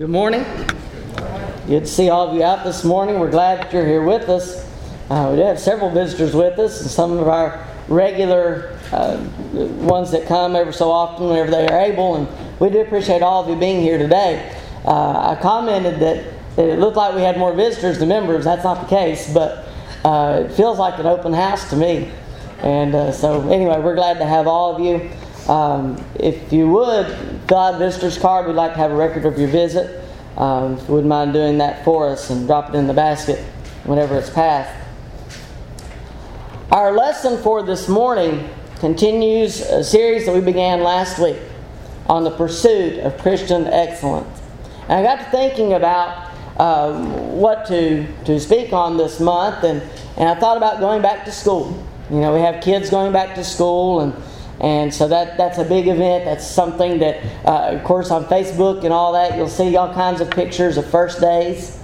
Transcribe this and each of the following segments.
Good morning. Good to see all of you out this morning. We're glad that you're here with us. Uh, we do have several visitors with us, and some of our regular uh, ones that come every so often whenever they are able. And we do appreciate all of you being here today. Uh, I commented that, that, it looked like we had more visitors than members. That's not the case, but uh, it feels like an open house to me. And uh, so, anyway, we're glad to have all of you. Um, if you would, a visitor's card. We'd like to have a record of your visit. Um, if you wouldn't mind doing that for us and drop it in the basket whenever it's passed. Our lesson for this morning continues a series that we began last week on the pursuit of Christian excellence. And I got to thinking about um, what to, to speak on this month, and, and I thought about going back to school. You know, we have kids going back to school, and and so that, that's a big event. That's something that, uh, of course, on Facebook and all that, you'll see all kinds of pictures of first days.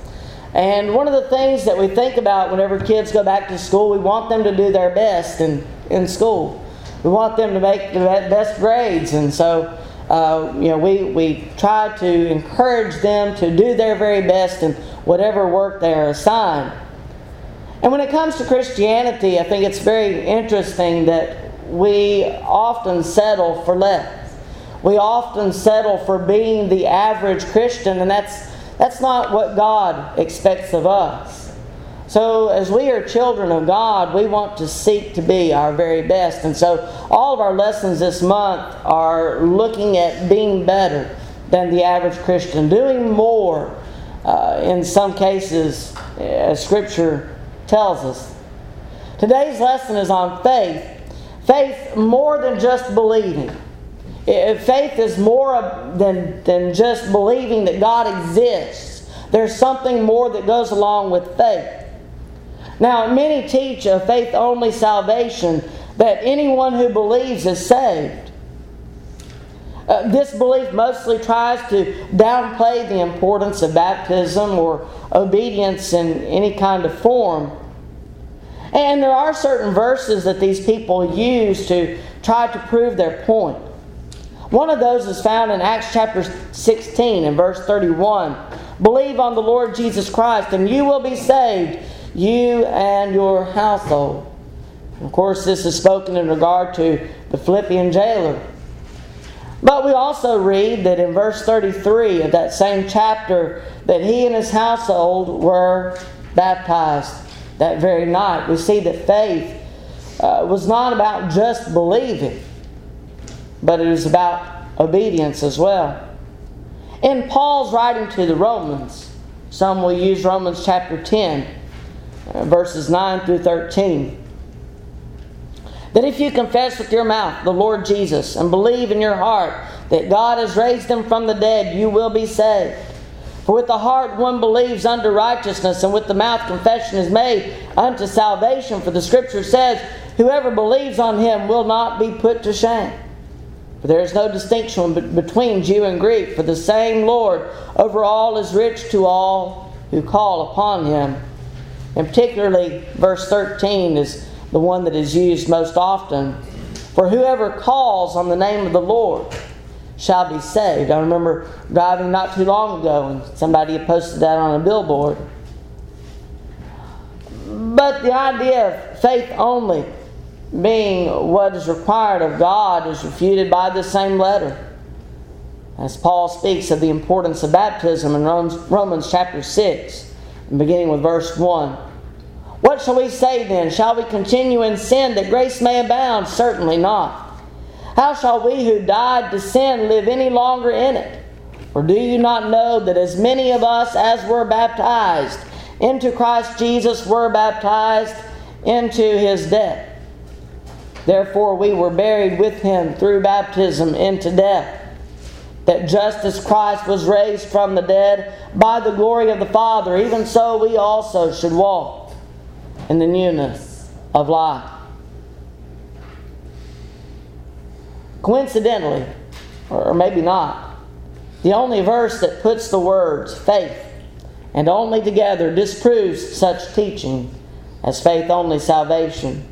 And one of the things that we think about whenever kids go back to school, we want them to do their best in, in school. We want them to make the best grades. And so, uh, you know, we, we try to encourage them to do their very best in whatever work they are assigned. And when it comes to Christianity, I think it's very interesting that we often settle for less. We often settle for being the average Christian, and that's, that's not what God expects of us. So, as we are children of God, we want to seek to be our very best. And so, all of our lessons this month are looking at being better than the average Christian, doing more uh, in some cases, as Scripture tells us. Today's lesson is on faith Faith more than just believing. Faith is more than, than just believing that God exists. There's something more that goes along with faith. Now, many teach a faith only salvation that anyone who believes is saved. Uh, this belief mostly tries to downplay the importance of baptism or obedience in any kind of form. And there are certain verses that these people use to try to prove their point. One of those is found in Acts chapter 16 and verse 31. Believe on the Lord Jesus Christ, and you will be saved, you and your household. Of course, this is spoken in regard to the Philippian jailer. But we also read that in verse 33 of that same chapter that he and his household were baptized that very night. We see that faith uh, was not about just believing, but it was about obedience as well. In Paul's writing to the Romans, some will use Romans chapter 10, uh, verses 9 through 13. That if you confess with your mouth the Lord Jesus and believe in your heart that God has raised him from the dead, you will be saved. For with the heart one believes unto righteousness, and with the mouth confession is made unto salvation. For the Scripture says, Whoever believes on him will not be put to shame. For there is no distinction between Jew and Greek, for the same Lord over all is rich to all who call upon him. And particularly, verse 13 is the one that is used most often. For whoever calls on the name of the Lord shall be saved. I remember driving not too long ago and somebody had posted that on a billboard. But the idea of faith only being what is required of God is refuted by the same letter. As Paul speaks of the importance of baptism in Romans, chapter 6, beginning with verse 1. What shall we say then? Shall we continue in sin that grace may abound? Certainly not. How shall we who died to sin live any longer in it? Or do you not know that as many of us as were baptized into Christ Jesus were baptized into his death? Therefore, we were buried with him through baptism into death, that just as Christ was raised from the dead by the glory of the Father, even so we also should walk in the newness of life. Coincidentally, or maybe not, the only verse that puts the words faith and only together disproves such teaching as faith only salvation.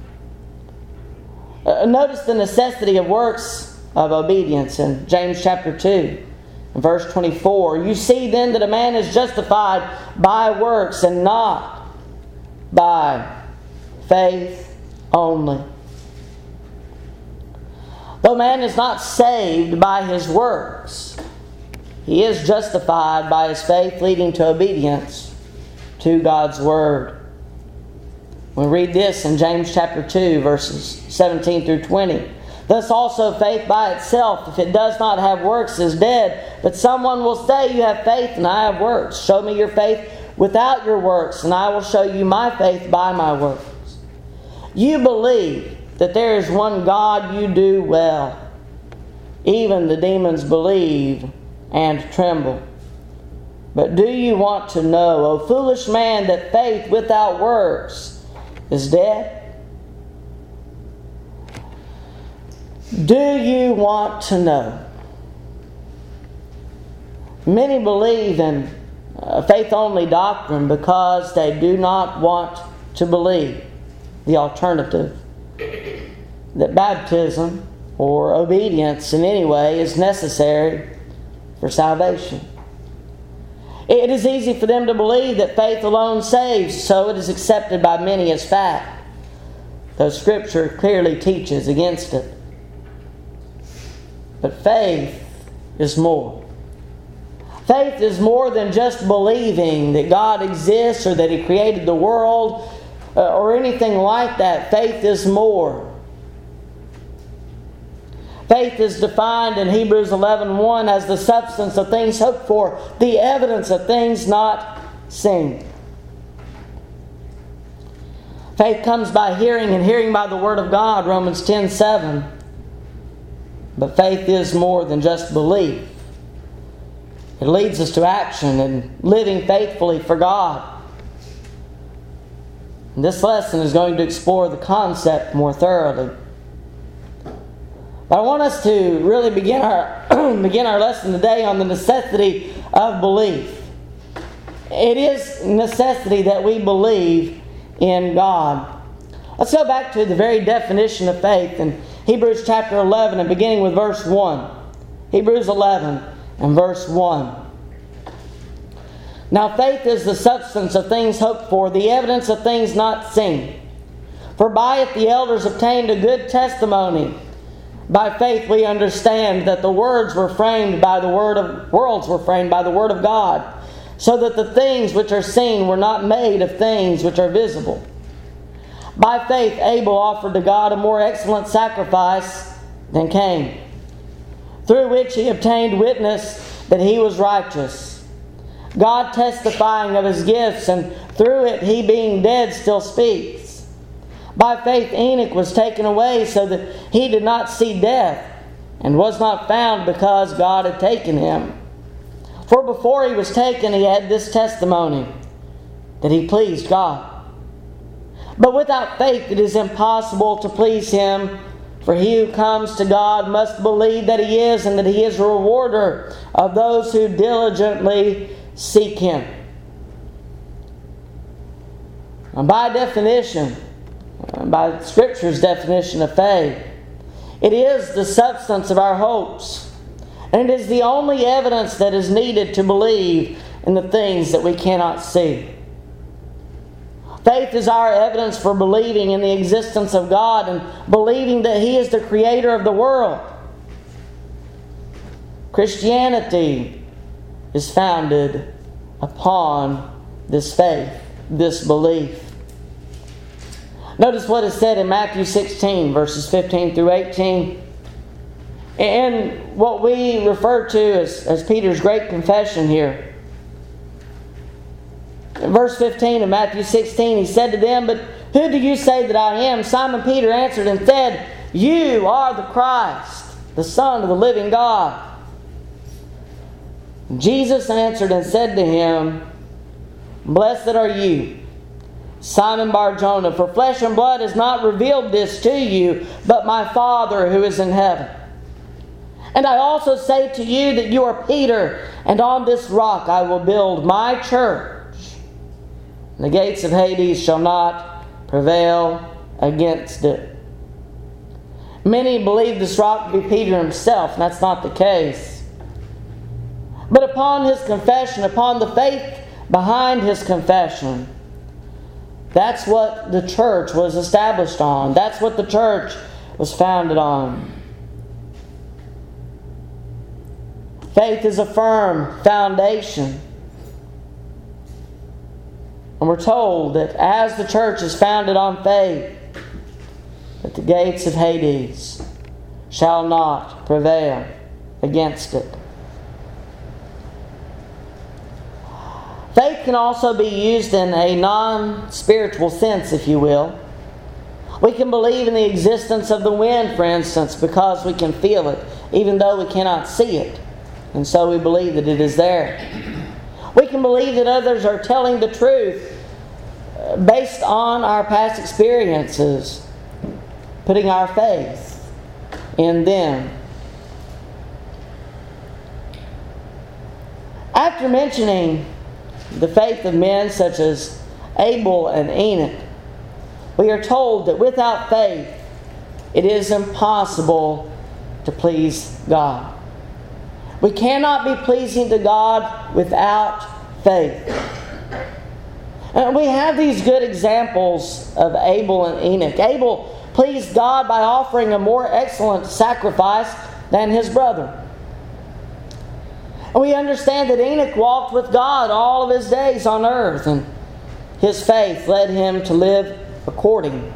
Uh, notice the necessity of works of obedience in James chapter 2 verse 24. You see then that a man is justified by works and not by faith only. Though man is not saved by his works, he is justified by his faith leading to obedience to God's word. We read this in James chapter 2, verses 17 through 20. Thus also faith by itself, if it does not have works, is dead. But someone will say, You have faith, and I have works. Show me your faith without your works, and I will show you my faith by my works. You believe that there is one God, you do well. Even the demons believe and tremble. But do you want to know, O foolish man, that faith without works is dead? Do you want to know? Many believe in uh, faith only doctrine because they do not want to believe the alternative that baptism or obedience in any way is necessary for salvation. It is easy for them to believe that faith alone saves, so it is accepted by many as fact, though Scripture clearly teaches against it. But faith is more. Faith is more than just believing that God exists or that He created the world uh, or anything like that. Faith is more. Faith is defined in Hebrews 11:1 as the substance of things hoped for, the evidence of things not seen. Faith comes by hearing and hearing by the word of God, Romans 10:7. But faith is more than just belief. It leads us to action and living faithfully for God. This lesson is going to explore the concept more thoroughly. But I want us to really begin our begin our lesson today on the necessity of belief. It is necessity that we believe in God. Let's go back to the very definition of faith in Hebrews chapter 11 and beginning with verse 1. Hebrews 11 and verse 1. Now, faith is the substance of things hoped for, the evidence of things not seen. For by it the elders obtained a good testimony. By faith we understand that the words were framed by the word of worlds were framed by the word of God, so that the things which are seen were not made of things which are visible. By faith, Abel offered to God a more excellent sacrifice than Cain, through which he obtained witness that he was righteous. God testifying of his gifts, and through it he being dead still speaks. By faith, Enoch was taken away so that he did not see death, and was not found because God had taken him. For before he was taken, he had this testimony that he pleased God. But without faith it is impossible to please him. For he who comes to God must believe that he is, and that he is a rewarder of those who diligently seek him. And by definition, by Scripture's definition of faith, it is the substance of our hopes. And it is the only evidence that is needed to believe in the things that we cannot see. Faith is our evidence for believing in the existence of God and believing that He is the creator of the world. Christianity is founded upon this faith, this belief. Notice what is said in Matthew 16, verses 15 through 18. And what we refer to as, as Peter's great confession here. In verse 15 of Matthew 16, he said to them, But who do you say that I am? Simon Peter answered and said, You are the Christ, the Son of the living God. Jesus answered and said to him, Blessed are you, Simon Barjona, for flesh and blood has not revealed this to you, but my Father who is in heaven. And I also say to you that you are Peter, and on this rock I will build my church the gates of Hades shall not prevail against it. Many believe this rock to be Peter himself, and that's not the case. Upon his confession, upon the faith behind his confession. That's what the church was established on. That's what the church was founded on. Faith is a firm foundation. And we're told that as the church is founded on faith, that the gates of Hades shall not prevail against it. Faith can also be used in a non spiritual sense, if you will. We can believe in the existence of the wind, for instance, because we can feel it, even though we cannot see it. And so we believe that it is there. We can believe that others are telling the truth uh, based on our past experiences, putting our faith in them. After mentioning the faith of men such as Abel and Enoch, we are told that without faith it is impossible to please God. We cannot be pleasing to God without faith. And we have these good examples of Abel and Enoch. Abel pleased God by offering a more excellent sacrifice than his brother. We understand that Enoch walked with God all of his days on earth, and his faith led him to live according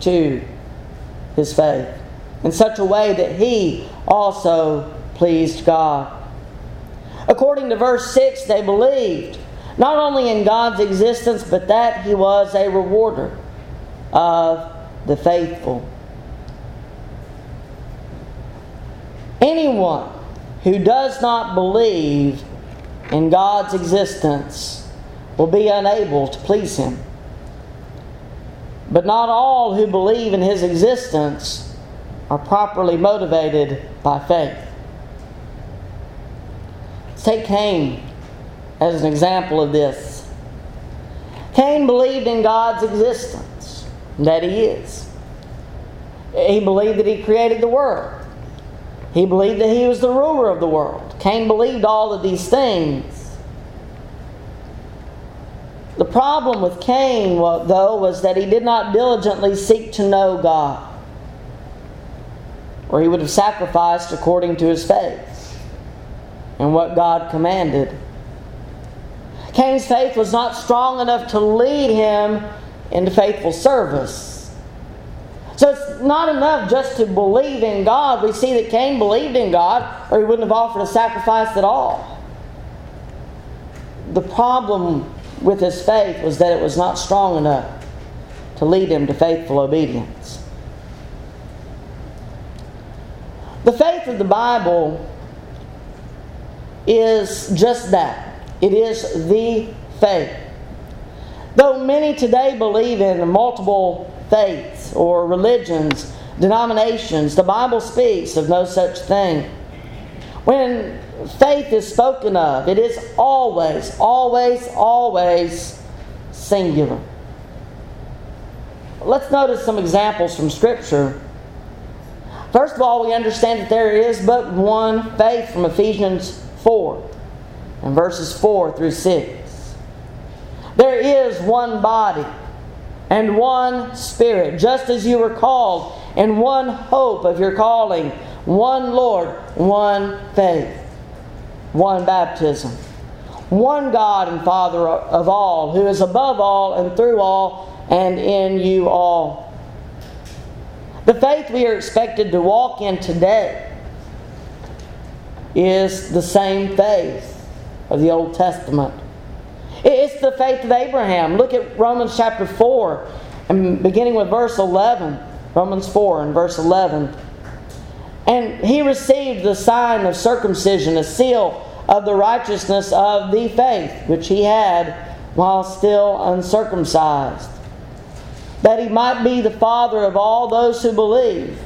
to his faith in such a way that he also pleased God. According to verse 6, they believed not only in God's existence, but that He was a rewarder of the faithful. Anyone who does not believe in God's existence will be unable to please Him. But not all who believe in His existence are properly motivated by faith. Take Cain as an example of this. Cain believed in God's existence, that He is. He believed that He created the world. He believed that He was the ruler of the world. Cain believed all of these things. The problem with Cain, though, was that he did not diligently seek to know God, or he would have sacrificed according to his faith and what God commanded. Cain's faith was not strong enough to lead him into faithful service. So it's not enough just to believe in God. We see that Cain believed in God, or he wouldn't have offered a sacrifice at all. The problem with his faith was that it was not strong enough to lead him to faithful obedience. The faith of the Bible is just that it is the faith. Though many today believe in multiple faiths or religions, denominations, the Bible speaks of no such thing. When faith is spoken of, it is always, always, always singular. Let's notice some examples from Scripture. First of all, we understand that there is but one faith from Ephesians 4 and verses 4 through 6. There is one body and one Spirit, just as you were called, and one hope of your calling, one Lord, one faith, one baptism, one God and Father of all, who is above all and through all and in you all. The faith we are expected to walk in today is the same faith of the Old Testament. It's the faith of Abraham. Look at Romans chapter 4 and beginning with verse 11. Romans 4 and verse 11. And he received the sign of circumcision, a seal of the righteousness of the faith which he had while still uncircumcised, that he might be the father of all those who believe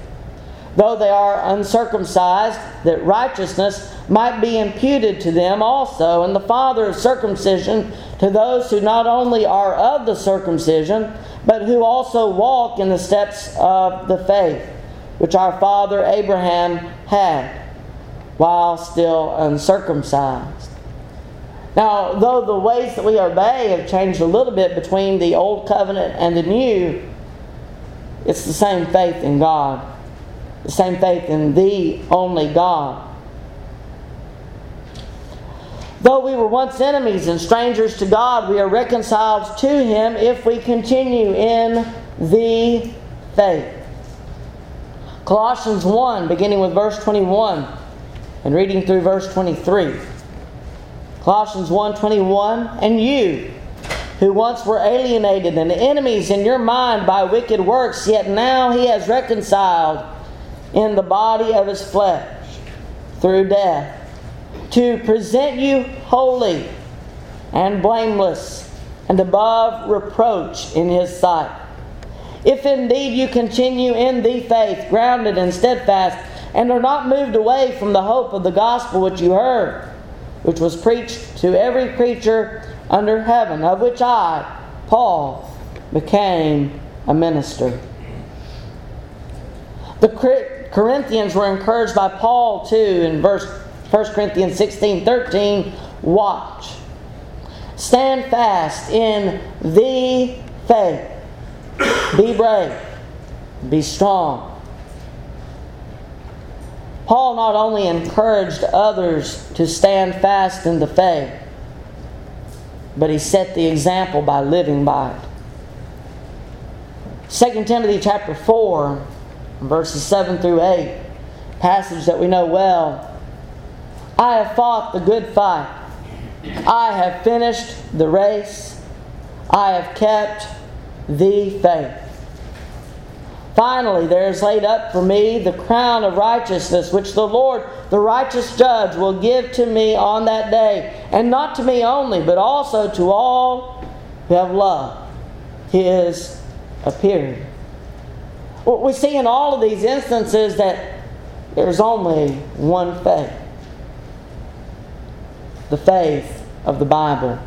though they are uncircumcised, that righteousness might be imputed to them also, and the father of circumcision to those who not only are of the circumcision, but who also walk in the steps of the faith which our father Abraham had, while still uncircumcised. Now, though the ways that we obey have changed a little bit between the old covenant and the new, it's the same faith in God, the same faith in the only God. Though we were once enemies and strangers to God, we are reconciled to Him if we continue in the faith. Colossians 1, beginning with verse 21 and reading through verse 23. Colossians 1:21 and you who once were alienated and enemies in your mind by wicked works yet now he has reconciled in the body of his flesh through death to present you holy and blameless and above reproach in his sight. If indeed you continue in the faith, grounded and steadfast, and are not moved away from the hope of the gospel which you heard, which was preached to every creature under heaven, of which I, Paul, became a minister. The Corinthians were encouraged by Paul too in verse 1 Corinthians 16 13. Watch. Stand fast in the faith. Be brave. Be strong. Paul not only encouraged others to stand fast in the faith, but he set the example by living by it. 2 Timothy chapter 4, verses 7 through 8, passage that we know well. I have fought the good fight. I have finished the race. I have kept the faith. Finally, there is laid up for me the crown of righteousness, which the Lord, the righteous judge, will give to me on that day, and not to me only, but also to all who have loved his appearing. What we see in all of these instances that there's only one faith the faith of the Bible,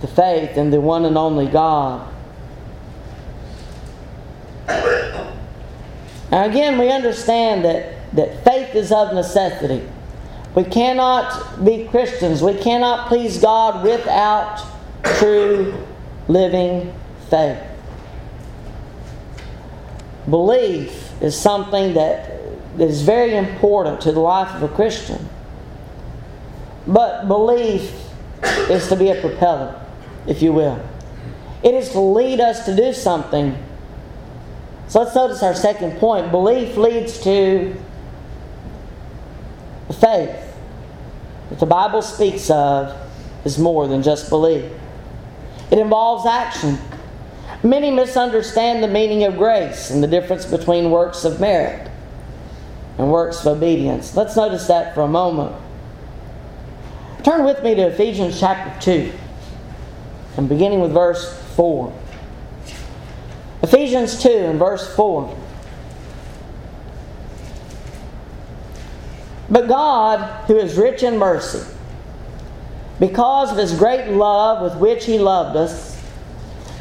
the faith in the one and only God Now, again, we understand that, that faith is of necessity. We cannot be Christians, we cannot please God without true living faith. Belief is something that is very important to the life of a Christian. But belief is to be a propeller, if you will. It is to lead us to do something so let's notice our second point. Belief leads to faith. What the Bible speaks of is more than just belief, it involves action. Many misunderstand the meaning of grace and the difference between works of merit and works of obedience. Let's notice that for a moment. Turn with me to Ephesians chapter 2 and beginning with verse 4. Ephesians 2 and verse 4. But God, who is rich in mercy, because of his great love with which he loved us,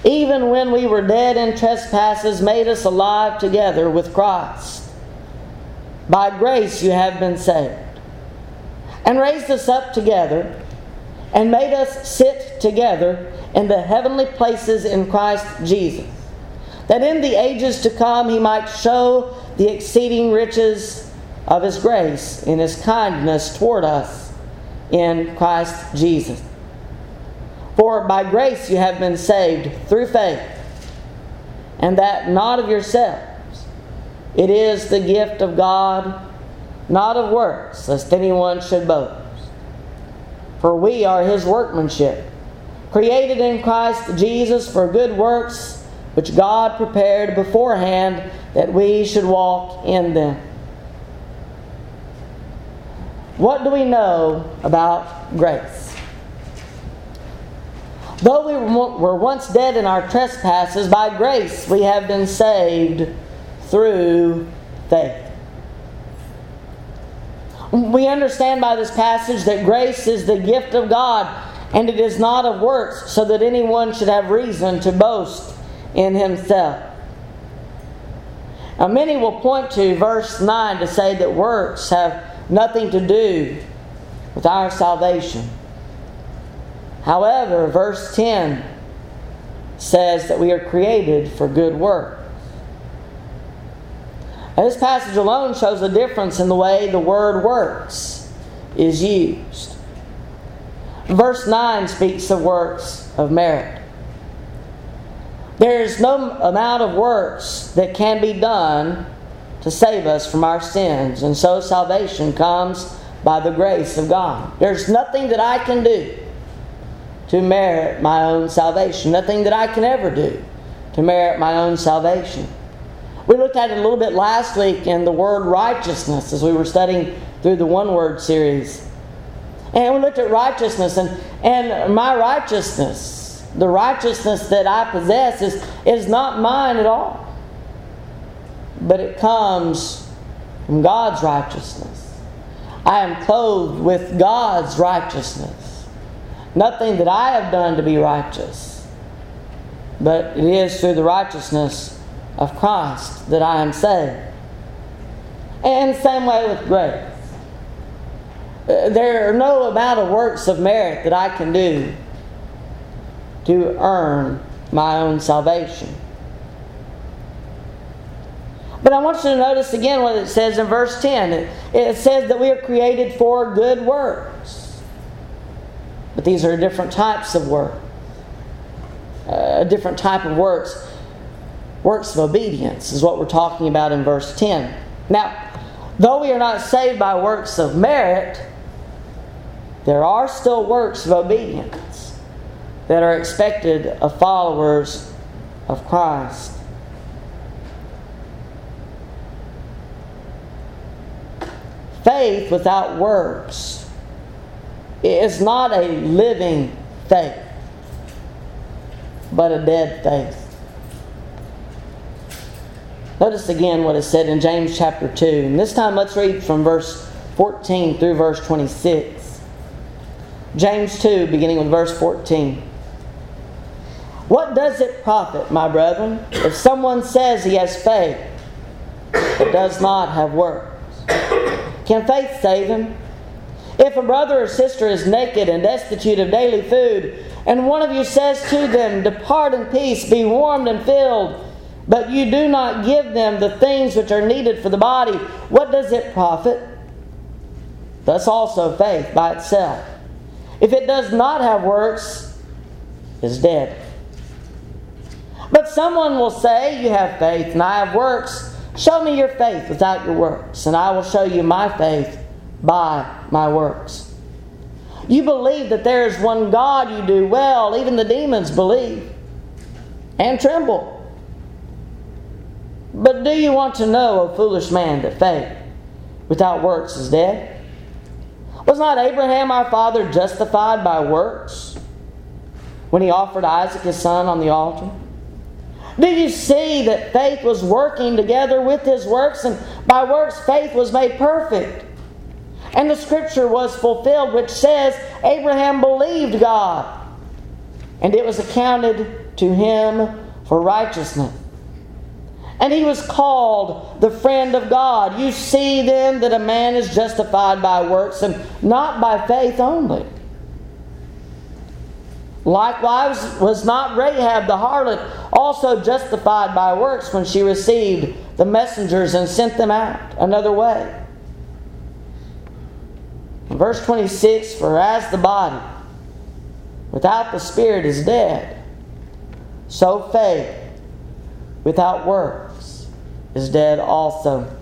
even when we were dead in trespasses, made us alive together with Christ. By grace you have been saved, and raised us up together, and made us sit together in the heavenly places in Christ Jesus that in the ages to come he might show the exceeding riches of his grace in his kindness toward us in Christ Jesus. For by grace you have been saved through faith, and that not of yourselves. It is the gift of God, not of works, lest anyone should boast. For we are his workmanship, created in Christ Jesus for good works which God prepared beforehand that we should walk in them. What do we know about grace? Though we were once dead in our trespasses, by grace we have been saved through faith. We understand by this passage that grace is the gift of God and it is not of works, so that anyone should have reason to boast in himself. Now, many will point to verse 9 to say that works have nothing to do with our salvation. However, verse 10 says that we are created for good work. Now, this passage alone shows a difference in the way the word works is used. Verse 9 speaks of works of merit. There is no amount of works that can be done to save us from our sins, and so salvation comes by the grace of God. There's nothing that I can do to merit my own salvation, nothing that I can ever do to merit my own salvation. We looked at it a little bit last week in the word righteousness as we were studying through the one word series. And we looked at righteousness, and, and my righteousness, the righteousness that I possess, is, is not mine at all. But it comes from God's righteousness. I am clothed with God's righteousness. Nothing that I have done to be righteous, but it is through the righteousness of Christ that I am saved. And same way with grace. Uh, there are no amount of works of merit that I can do to earn my own salvation. But I want you to notice again what it says in verse 10. It, it says that we are created for good works. But these are different types of work. Uh, a different type of works. Works of obedience is what we're talking about in verse 10. Now, though we are not saved by works of merit, there are still works of obedience that are expected of followers of Christ. Faith without works is not a living faith, but a dead faith. Notice again what is said in James chapter 2. And this time let's read from verse 14 through verse 26. James 2, beginning with verse 14. What does it profit, my brethren, if someone says he has faith but does not have works? Can faith save him? If a brother or sister is naked and destitute of daily food, and one of you says to them, Depart in peace, be warmed and filled, but you do not give them the things which are needed for the body, what does it profit? Thus also faith by itself if it does not have works, is dead. But someone will say, You have faith, and I have works. Show me your faith without your works, and I will show you my faith by my works. You believe that there is one God, you do well. Even the demons believe and tremble. But do you want to know, O foolish man, that faith without works is dead? Was not Abraham our father justified by works when he offered Isaac his son on the altar? Did you see that faith was working together with his works, and by works faith was made perfect? And the scripture was fulfilled, which says, Abraham believed God, and it was accounted to him for righteousness and he was called the friend of God. You see then that a man is justified by works and not by faith only. Likewise, was not Rahab the harlot also justified by works when she received the messengers and sent them out another way? Verse 26 For as the body without the spirit is dead, so faith without works is dead also.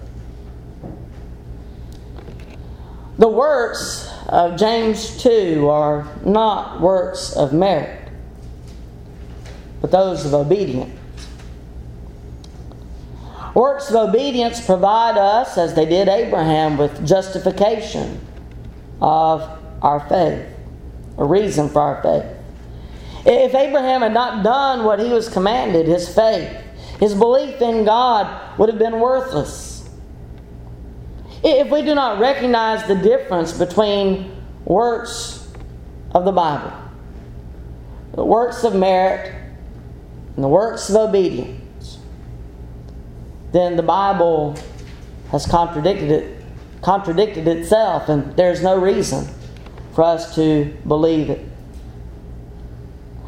The works of James 2 are not works of merit, but those of obedience. Works of obedience provide us, as they did Abraham, with justification of our faith, a reason for our faith. If Abraham had not done what he was commanded, his faith his belief in God would have been worthless. If we do not recognize the difference between works of the Bible, the works of merit, and the works of obedience, then the Bible has contradicted it contradicted itself, and there's no reason for us to believe it.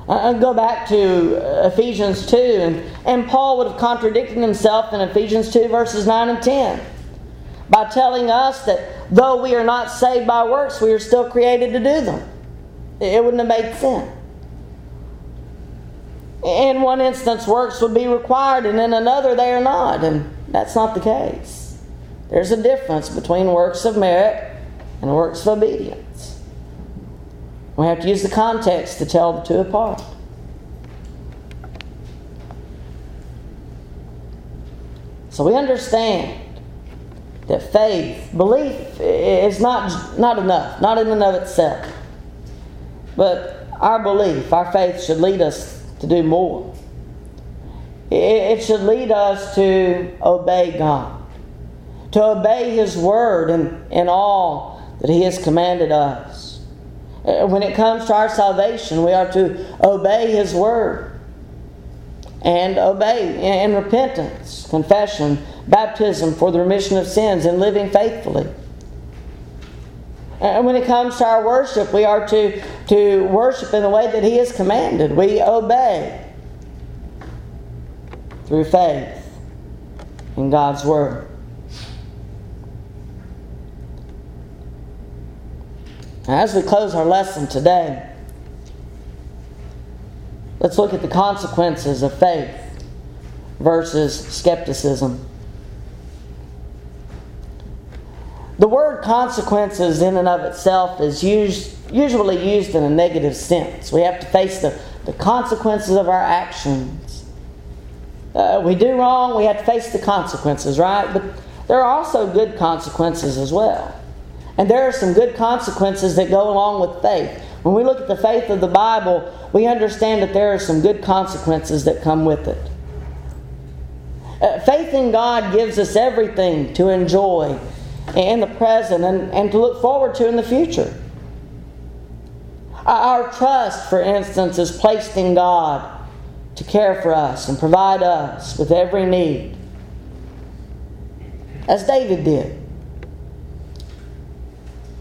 I go back to uh, Ephesians 2, and, and Paul would have contradicted himself in Ephesians 2, verses 9 and 10, by telling us that though we are not saved by works, we are still created to do them. It wouldn't have made sense. In one instance, works would be required, and in another, they are not. And that's not the case. There's a difference between works of merit and works of obedience. We have to use the context to tell the two apart. So we understand that faith, belief, is not, not enough, not in and of itself. But our belief, our faith should lead us to do more. It should lead us to obey God, to obey His word and in all that He has commanded us. Uh, when it comes to our salvation, we are to obey His word and obey in repentance, confession, baptism for the remission of sins, and living faithfully. And when it comes to our worship, we are to, to worship in the way that He has commanded. We obey through faith in God's Word. As we close our lesson today, let's look at the consequences of faith versus skepticism. The word consequences, in and of itself, is used, usually used in a negative sense. We have to face the, the consequences of our actions. Uh, we do wrong, we have to face the consequences, right? But there are also good consequences as well. And there are some good consequences that go along with faith. When we look at the faith of the Bible, we understand that there are some good consequences that come with it. Uh, faith in God gives us everything to enjoy in the present and, and to look forward to in the future. Our trust, for instance, is placed in God to care for us and provide us with every need, as David did.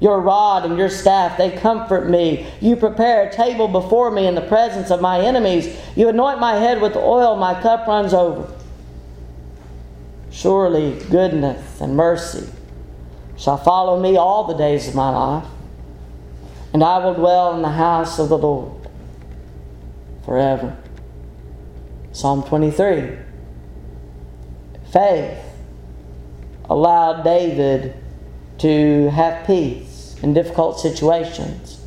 Your rod and your staff, they comfort me. You prepare a table before me in the presence of my enemies. You anoint my head with oil, my cup runs over. Surely goodness and mercy shall follow me all the days of my life and I will dwell in the house of the Lord forever. Psalm 23. Faith allowed David to have peace in difficult situations.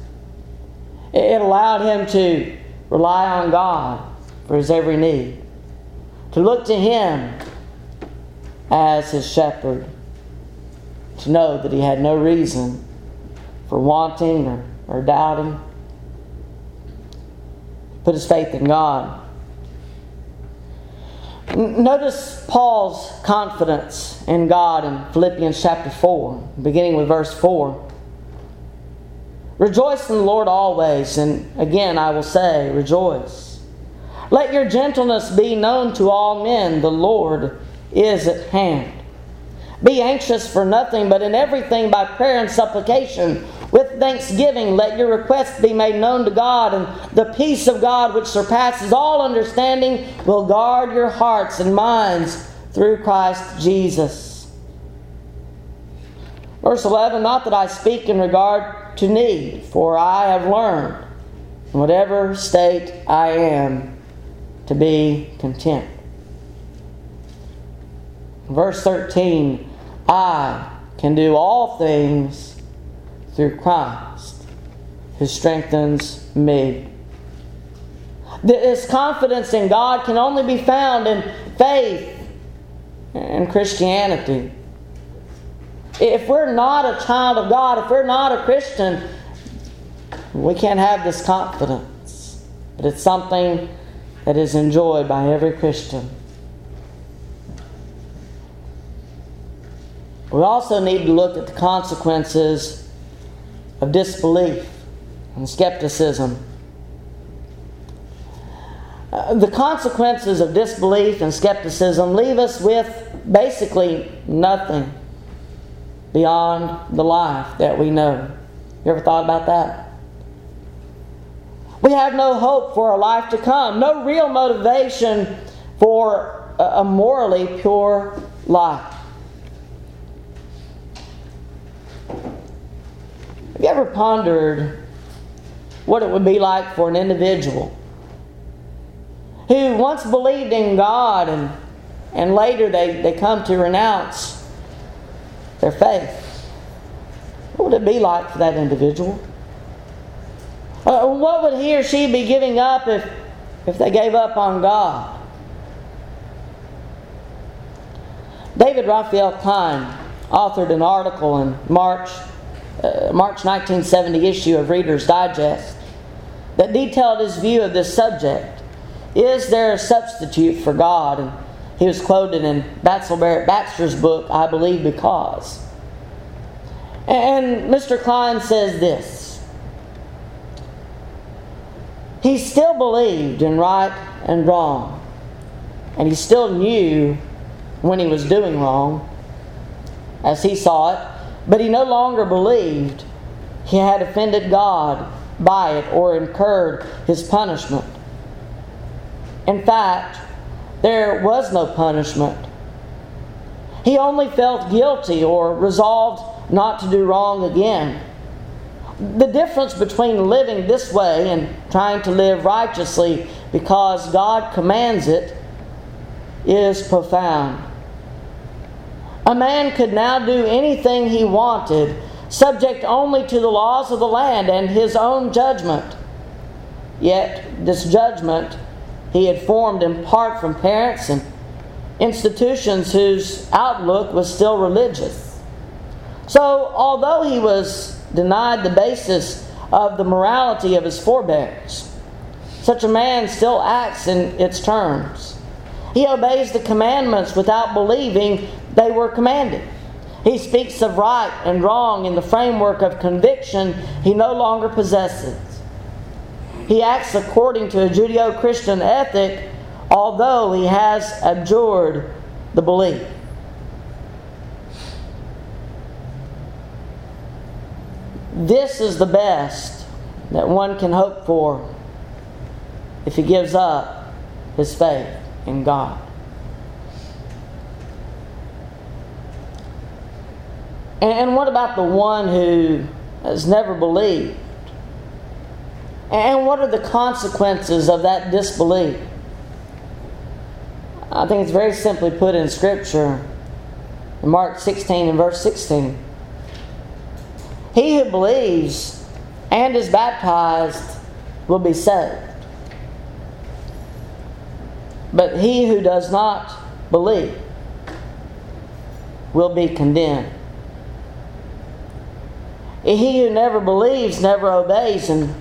It allowed him to rely on God for his every need, to look to Him as his shepherd, to know that he had no reason for wanting or or doubting. Put his faith in God. Notice Paul's confidence in God in Philippians chapter 4, beginning with verse 4. Rejoice in the Lord always, and again I will say, rejoice. Let your gentleness be known to all men, the Lord is at hand. Be anxious for nothing, but in everything by prayer and supplication with thanksgiving, let your requests be made known to God, and the peace of God, which surpasses all understanding, will guard your hearts and minds through Christ Jesus. Verse 11 Not that I speak in regard to need, for I have learned, in whatever state I am, to be content. Verse 13 I can do all things through Christ who strengthens me. This confidence in God can only be found in faith and Christianity. If we're not a child of God, if we're not a Christian, We can't have this confidence, but it's something that is enjoyed by every Christian. We also need to look at the consequences of disbelief and skepticism. Uh, the consequences of disbelief and skepticism leave us with basically nothing beyond the life that we know. You ever thought about that? We have no hope for a life to come, no real motivation for a morally pure life. Have you ever pondered what it would be like for an individual who once believed in God and, and later they, they come to renounce their faith? What would it be like for that individual? Uh, what would he or she be giving up if, if they gave up on God? David Raphael Klein authored an article in March, uh, March 1970 issue of Reader's Digest that detailed his view of this subject. Is there a substitute for God? And he was quoted in Baxter's book, I Believe Because. And Mr. Klein says this he still believed in right and wrong. And he still knew when he was doing wrong, as he saw it, but he no longer believed he had offended God by it or incurred his punishment. In fact, there was no punishment. He only felt guilty or resolved not to do wrong again the difference between living this way and trying to live righteously because God commands it is profound. A man could now do anything he wanted, subject only to the laws of the land and his own judgment. Yet, this judgment he had formed in part from parents and institutions whose outlook was still religious. So, although he was denied the basis of the morality of his forebears. Such a man still acts in its terms. He obeys the commandments without believing they were commanded. He speaks of right and wrong in the framework of conviction he no longer possesses. He acts according to a Judeo Christian ethic, although he has abjured the belief. This is the best that one can hope for if he gives up his faith in God. And what about the one who has never believed? And what are the consequences of that disbelief? I think it's very simply put in Scripture in Mark 16 and verse 16. He who believes and is baptized will be saved. But he who does not believe will be condemned. He who never believes never obeys, and,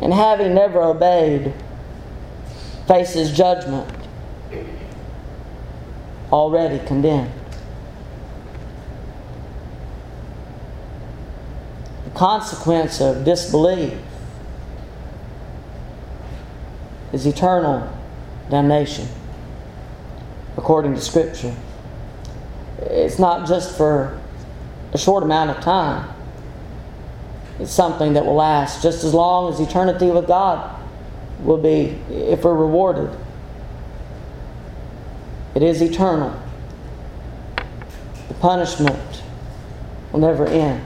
and having never obeyed, faces judgment already condemned. The consequence of disbelief is eternal damnation, according to Scripture. It's not just for a short amount of time, it's something that will last just as long as eternity with God will be if we're rewarded. It is eternal. The punishment will never end.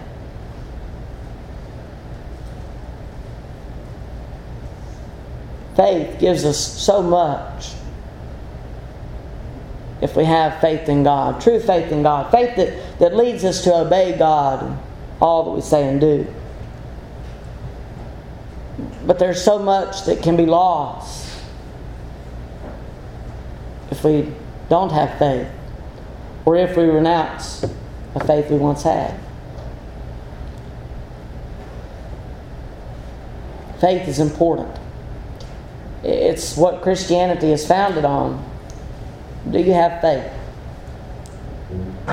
Faith gives us so much if we have faith in God, true faith in God, faith that, that leads us to obey God all that we say and do. But there's so much that can be lost if we don't have faith or if we renounce a faith we once had. Faith is important. It's what Christianity is founded on. Do you have faith?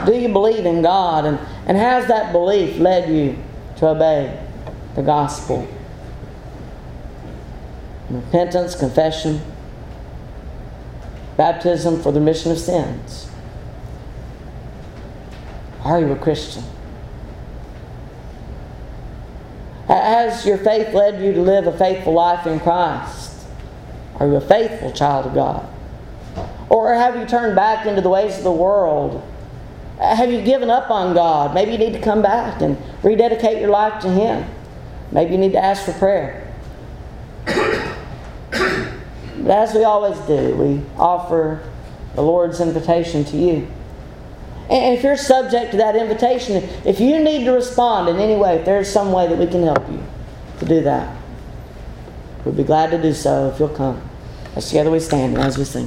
Do you believe in God? And, and has that belief led you to obey the gospel? Repentance, confession, baptism for the remission of sins. Are you a Christian? Has your faith led you to live a faithful life in Christ? Are you a faithful child of God? Or have you turned back into the ways of the world? Have you given up on God? Maybe you need to come back and rededicate your life to Him. Maybe you need to ask for prayer. As we always do, we offer the Lord's invitation to you. And if you're subject to that invitation, if you need to respond in any way, if there's some way that we can help you to do that, we'd be glad to do so if you'll come. As together we stand as we sing.